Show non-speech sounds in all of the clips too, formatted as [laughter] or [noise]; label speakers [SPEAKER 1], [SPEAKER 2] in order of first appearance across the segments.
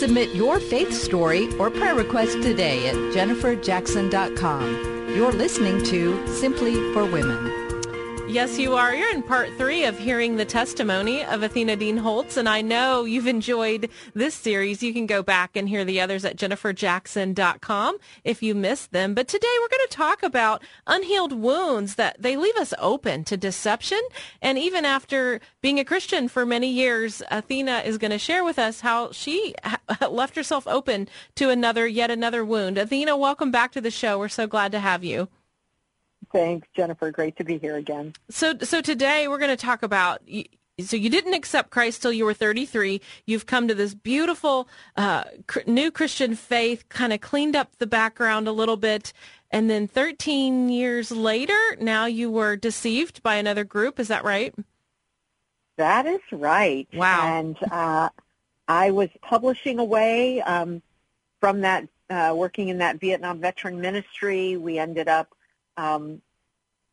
[SPEAKER 1] Submit your faith story or prayer request today at jenniferjackson.com. You're listening to Simply for Women.
[SPEAKER 2] Yes, you are. You're in part three of hearing the testimony of Athena Dean Holtz, and I know you've enjoyed this series. You can go back and hear the others at jenniferjackson.com if you missed them. But today we're going to talk about unhealed wounds that they leave us open to deception. And even after being a Christian for many years, Athena is going to share with us how she left herself open to another, yet another wound. Athena, welcome back to the show. We're so glad to have you.
[SPEAKER 3] Thanks, Jennifer. Great to be here again.
[SPEAKER 2] So, so today we're going to talk about. So you didn't accept Christ till you were 33. You've come to this beautiful uh, new Christian faith, kind of cleaned up the background a little bit, and then 13 years later, now you were deceived by another group. Is that right?
[SPEAKER 3] That is right.
[SPEAKER 2] Wow.
[SPEAKER 3] And uh, I was publishing away um, from that, uh, working in that Vietnam veteran ministry. We ended up um,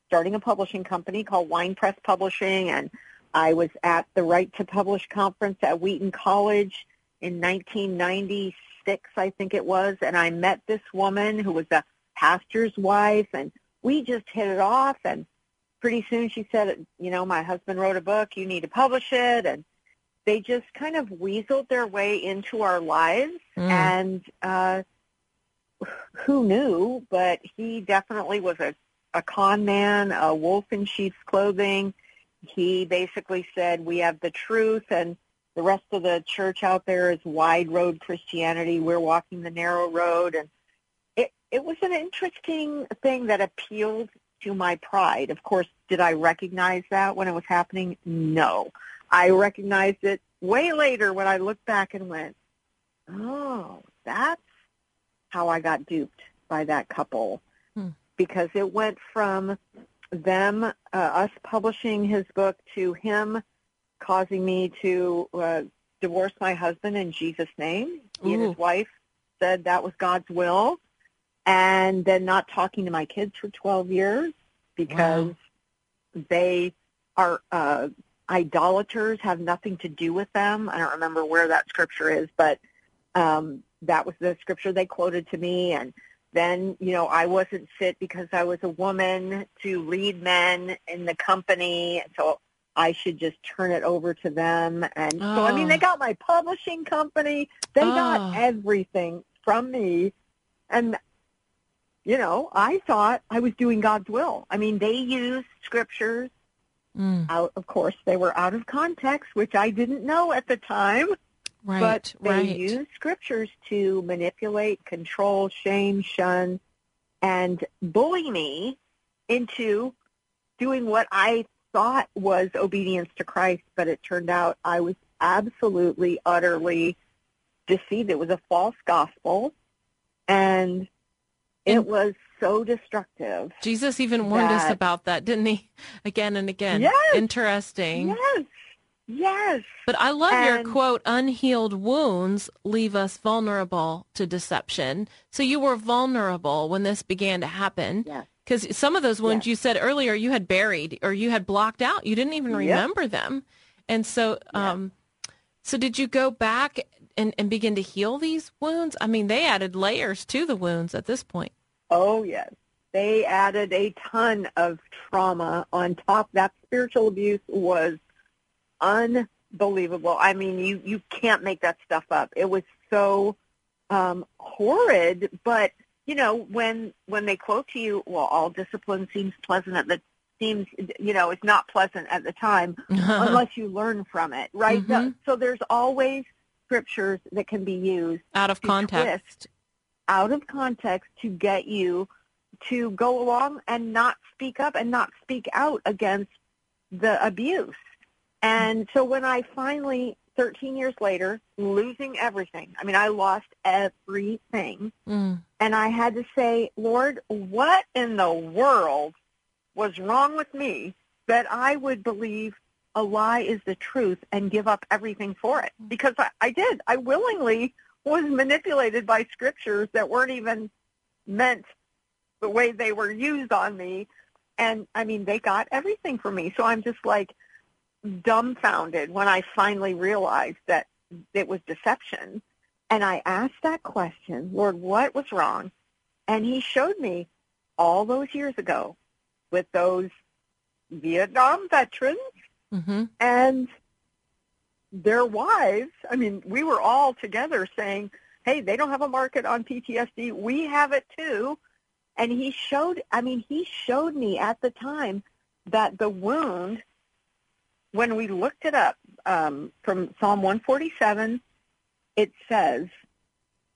[SPEAKER 3] starting a publishing company called WinePress Publishing, and I was at the Write to Publish conference at Wheaton College in 1996, I think it was, and I met this woman who was a pastor's wife, and we just hit it off, and pretty soon she said, you know, my husband wrote a book, you need to publish it, and they just kind of weaseled their way into our lives, mm. and uh, who knew, but he definitely was a, a con man, a wolf in sheep's clothing. He basically said, we have the truth and the rest of the church out there is wide road Christianity. We're walking the narrow road. And it, it was an interesting thing that appealed to my pride. Of course, did I recognize that when it was happening? No. I recognized it way later when I looked back and went, oh, that's how I got duped by that couple hmm. because it went from them, uh, us publishing his book to him causing me to uh, divorce my husband in Jesus' name. He Ooh. and his wife said that was God's will. And then not talking to my kids for 12 years because wow. they are uh, idolaters, have nothing to do with them. I don't remember where that scripture is, but um, that was the scripture they quoted to me and then you know i wasn't fit because i was a woman to lead men in the company so i should just turn it over to them and oh. so i mean they oh. got my publishing company they oh. got everything from me and you know i thought i was doing god's will i mean they used scriptures mm. out of course they were out of context which i didn't know at the time
[SPEAKER 2] Right,
[SPEAKER 3] but they
[SPEAKER 2] right.
[SPEAKER 3] use scriptures to manipulate, control, shame, shun, and bully me into doing what I thought was obedience to Christ, but it turned out I was absolutely, utterly deceived. It was a false gospel, and it was so destructive.
[SPEAKER 2] Jesus even warned us about that, didn't he? [laughs] Again and again.
[SPEAKER 3] Yes.
[SPEAKER 2] Interesting.
[SPEAKER 3] Yes. Yes.
[SPEAKER 2] But I love
[SPEAKER 3] and,
[SPEAKER 2] your quote, unhealed wounds leave us vulnerable to deception. So you were vulnerable when this began to happen.
[SPEAKER 3] Yes.
[SPEAKER 2] Because some of those wounds
[SPEAKER 3] yes.
[SPEAKER 2] you said earlier you had buried or you had blocked out. You didn't even remember
[SPEAKER 3] yep.
[SPEAKER 2] them. And so, um, so did you go back and, and begin to heal these wounds? I mean, they added layers to the wounds at this point.
[SPEAKER 3] Oh, yes. They added a ton of trauma on top. That spiritual abuse was unbelievable. I mean, you you can't make that stuff up. It was so um, horrid, but you know when when they quote to you, well, all discipline seems pleasant at the seems you know it's not pleasant at the time [laughs] unless you learn from it, right?
[SPEAKER 2] Mm-hmm.
[SPEAKER 3] So, so there's always scriptures that can be used
[SPEAKER 2] out of context,
[SPEAKER 3] out of context to get you to go along and not speak up and not speak out against the abuse. And so when I finally 13 years later, losing everything. I mean, I lost everything.
[SPEAKER 2] Mm.
[SPEAKER 3] And I had to say, Lord, what in the world was wrong with me that I would believe a lie is the truth and give up everything for it? Because I, I did. I willingly was manipulated by scriptures that weren't even meant the way they were used on me. And I mean, they got everything from me. So I'm just like dumbfounded when I finally realized that it was deception. And I asked that question, Lord, what was wrong? And he showed me all those years ago with those Vietnam veterans
[SPEAKER 2] hmm
[SPEAKER 3] and their wives. I mean, we were all together saying, hey, they don't have a market on PTSD. We have it too. And he showed, I mean, he showed me at the time that the wound, when we looked it up um, from Psalm 147, it says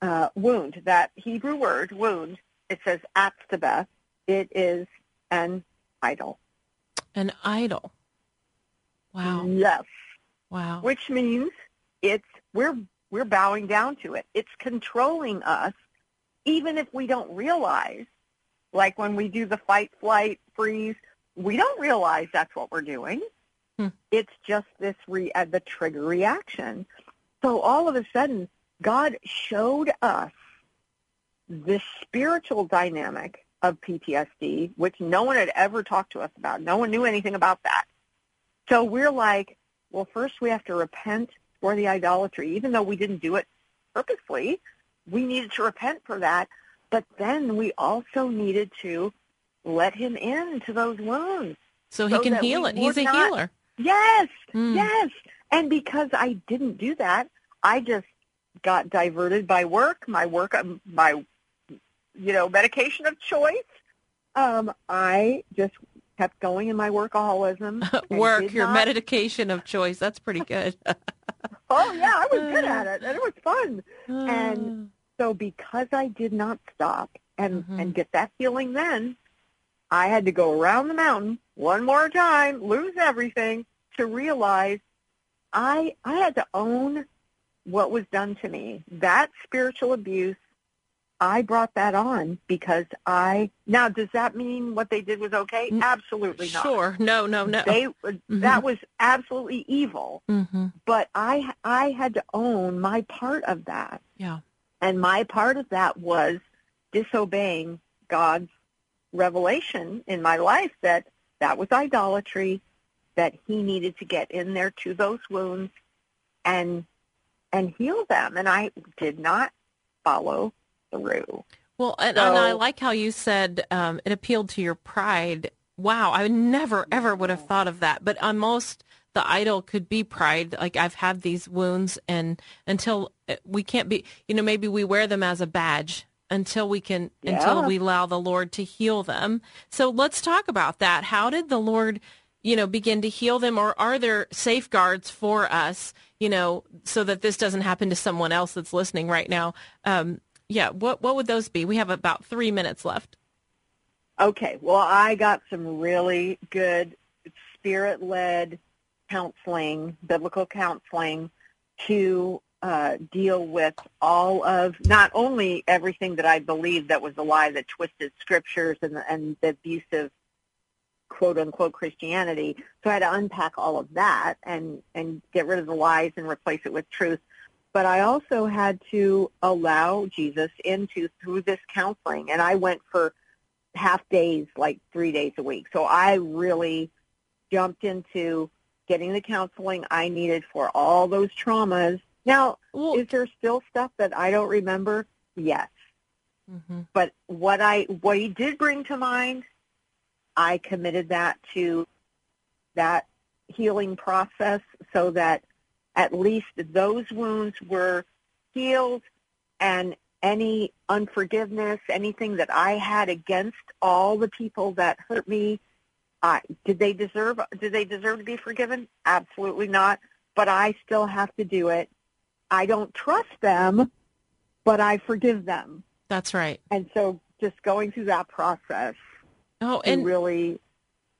[SPEAKER 3] uh, wound, that Hebrew word, wound, it says atztabeth. It is an idol.
[SPEAKER 2] An idol. Wow.
[SPEAKER 3] Yes.
[SPEAKER 2] Wow.
[SPEAKER 3] which means it's we're we're bowing down to it. It's controlling us, even if we don't realize. Like when we do the fight, flight, freeze, we don't realize that's what we're doing.
[SPEAKER 2] Hmm.
[SPEAKER 3] It's just this re- uh, the trigger reaction. So all of a sudden, God showed us this spiritual dynamic of PTSD, which no one had ever talked to us about. No one knew anything about that. So we're like, well, first we have to repent for the idolatry, even though we didn't do it purposely. We needed to repent for that. But then we also needed to let him into those wounds.
[SPEAKER 2] So he
[SPEAKER 3] so
[SPEAKER 2] can heal it. He's a
[SPEAKER 3] not-
[SPEAKER 2] healer.
[SPEAKER 3] Yes,
[SPEAKER 2] Mm.
[SPEAKER 3] yes. And because I didn't do that, I just got diverted by work, my work, um, my, you know, medication of choice. Um, I just kept going in my workaholism. [laughs]
[SPEAKER 2] Work, your
[SPEAKER 3] not-
[SPEAKER 2] medication of choice. That's pretty good. [laughs]
[SPEAKER 3] Oh yeah, I was good at it, and it was fun. And so because I did not stop and
[SPEAKER 2] Mhm.
[SPEAKER 3] and get that healing then, I had to go around the mountain one more time, lose everything to realize I I had to own what was done to me. That spiritual abuse, I brought that on because I now does that mean what they did was okay? Absolutely not.
[SPEAKER 2] Sure. No, no, no.
[SPEAKER 3] They that was absolutely evil
[SPEAKER 2] hmm
[SPEAKER 3] but I I had to own my part of that,
[SPEAKER 2] Yeah.
[SPEAKER 3] and my part of that was disobeying God's revelation in my life that that was idolatry, that He needed to get in there to those wounds and and heal them, and I did not follow through.
[SPEAKER 2] Well, and, and I like how you said um, it appealed to your pride. Wow, I never ever would have thought of that. But almost the idol could be pride. Like I've had these wounds, and until uh, we can't be, you know, maybe we wear them as a badge until we can, until we allow the Lord to heal them. So let's talk about that. How did the Lord, you know, begin to heal them, or are there safeguards for us, you know, so that this doesn't happen to someone else that's listening right now? Um, yeah, what what would those be? We have about three minutes left.
[SPEAKER 3] Okay, well, I got some really good spirit-led counseling, biblical counseling, to uh, deal with all of not only everything that I believed that was a lie that twisted scriptures and and the abusive quote unquote Christianity. So I had to unpack all of that and and get rid of the lies and replace it with truth. But I also had to allow Jesus into through this counseling, and I went for half days, like three days a week. So I really jumped into getting the counseling I needed for all those traumas. Now,
[SPEAKER 2] Well,
[SPEAKER 3] is there still stuff that I don't remember? Yes.
[SPEAKER 2] mhm.
[SPEAKER 3] But what I what he did bring to mind, I committed that to that healing process so that at least those wounds were healed and any unforgiveness, anything that I had against all the people that hurt me, I did they deserve did they deserve to be forgiven? Absolutely not. But I still have to do it. I don't trust them, but I forgive them.
[SPEAKER 2] that's right.
[SPEAKER 3] And so just going through that process
[SPEAKER 2] Oh,
[SPEAKER 3] and really,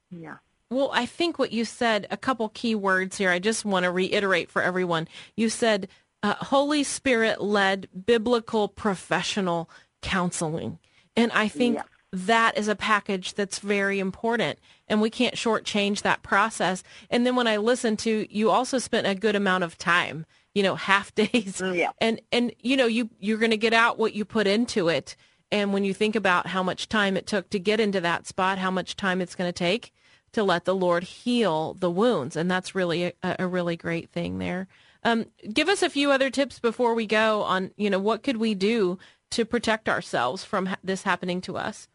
[SPEAKER 3] yeah.
[SPEAKER 2] Well, I think what you said, a couple key words here, I just want to reiterate for everyone. You said uh, Holy Spirit led biblical professional counseling. And I think yeah. that is a package that's very important. And we can't shortchange that process. And then when I listen to, you also spent a good amount of time, you know, half [laughs] days.
[SPEAKER 3] Mm, yeah.
[SPEAKER 2] And, and, you know, you, you're going to get out what you put into it. And when you think about how much time it took to get into that spot, how much time it's going to take, to let the Lord heal the wounds. And that's really a, a really great thing there. Um, give us a few other tips before we go on, you know, what could we do to protect ourselves from ha- this happening to us?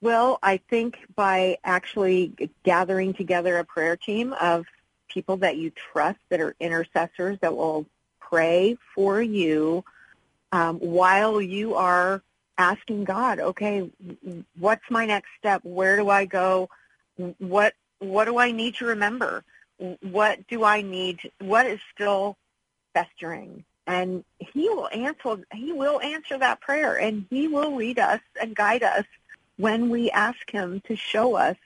[SPEAKER 3] Well, I think by actually gathering together a prayer team of people that you trust that are intercessors that will pray for you um, while you are asking God, okay, what's my next step? Where do I go? what what do I need to remember? What do I need? What is still festering? And he will answer. He will answer that prayer, and he will lead us and guide us when we ask him to show us.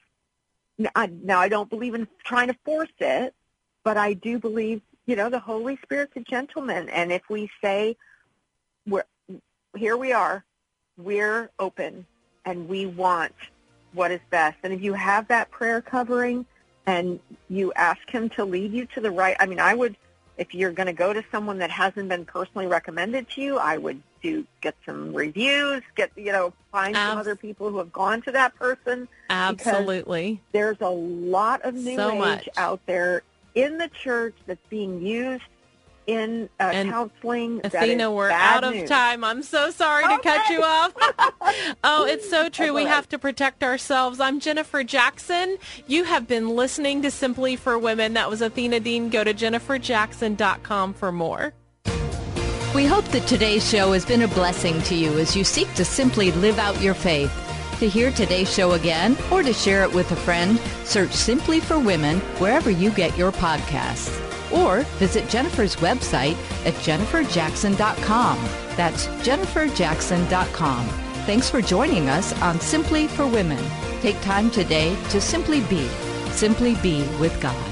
[SPEAKER 3] Now, I don't believe in trying to force it, but I do believe, you know, the Holy Spirit's a gentleman, and if we say, "We're here, we are, we're open, and we want what is best. And if you have that prayer covering and you ask him to lead you to the right, I mean, I would, if you're going to go to someone that hasn't been personally recommended to you, I would do get some reviews, get you know, find some other people who have gone to that person.
[SPEAKER 2] Absolutely.
[SPEAKER 3] There's a lot of new
[SPEAKER 2] so
[SPEAKER 3] age
[SPEAKER 2] much.
[SPEAKER 3] out there in the church that's being used in uh,
[SPEAKER 2] And
[SPEAKER 3] counseling.
[SPEAKER 2] Athena, we're
[SPEAKER 3] bad
[SPEAKER 2] out of
[SPEAKER 3] news.
[SPEAKER 2] time. I'm so sorry to cut you off. [laughs] oh, it's so true. We have to protect ourselves. I'm Jennifer Jackson. You have been listening to Simply for Women. That was Athena Dean. Go to jenniferjackson.com for more.
[SPEAKER 1] We hope that today's show has been a blessing to you as you seek to simply live out your faith. To hear today's show again or to share it with a friend, search Simply for Women wherever you get your podcasts. Or visit Jennifer's website at jenniferjackson.com. That's jenniferjackson.com. Thanks for joining us on Simply for Women. Take time today to simply be, simply be with God.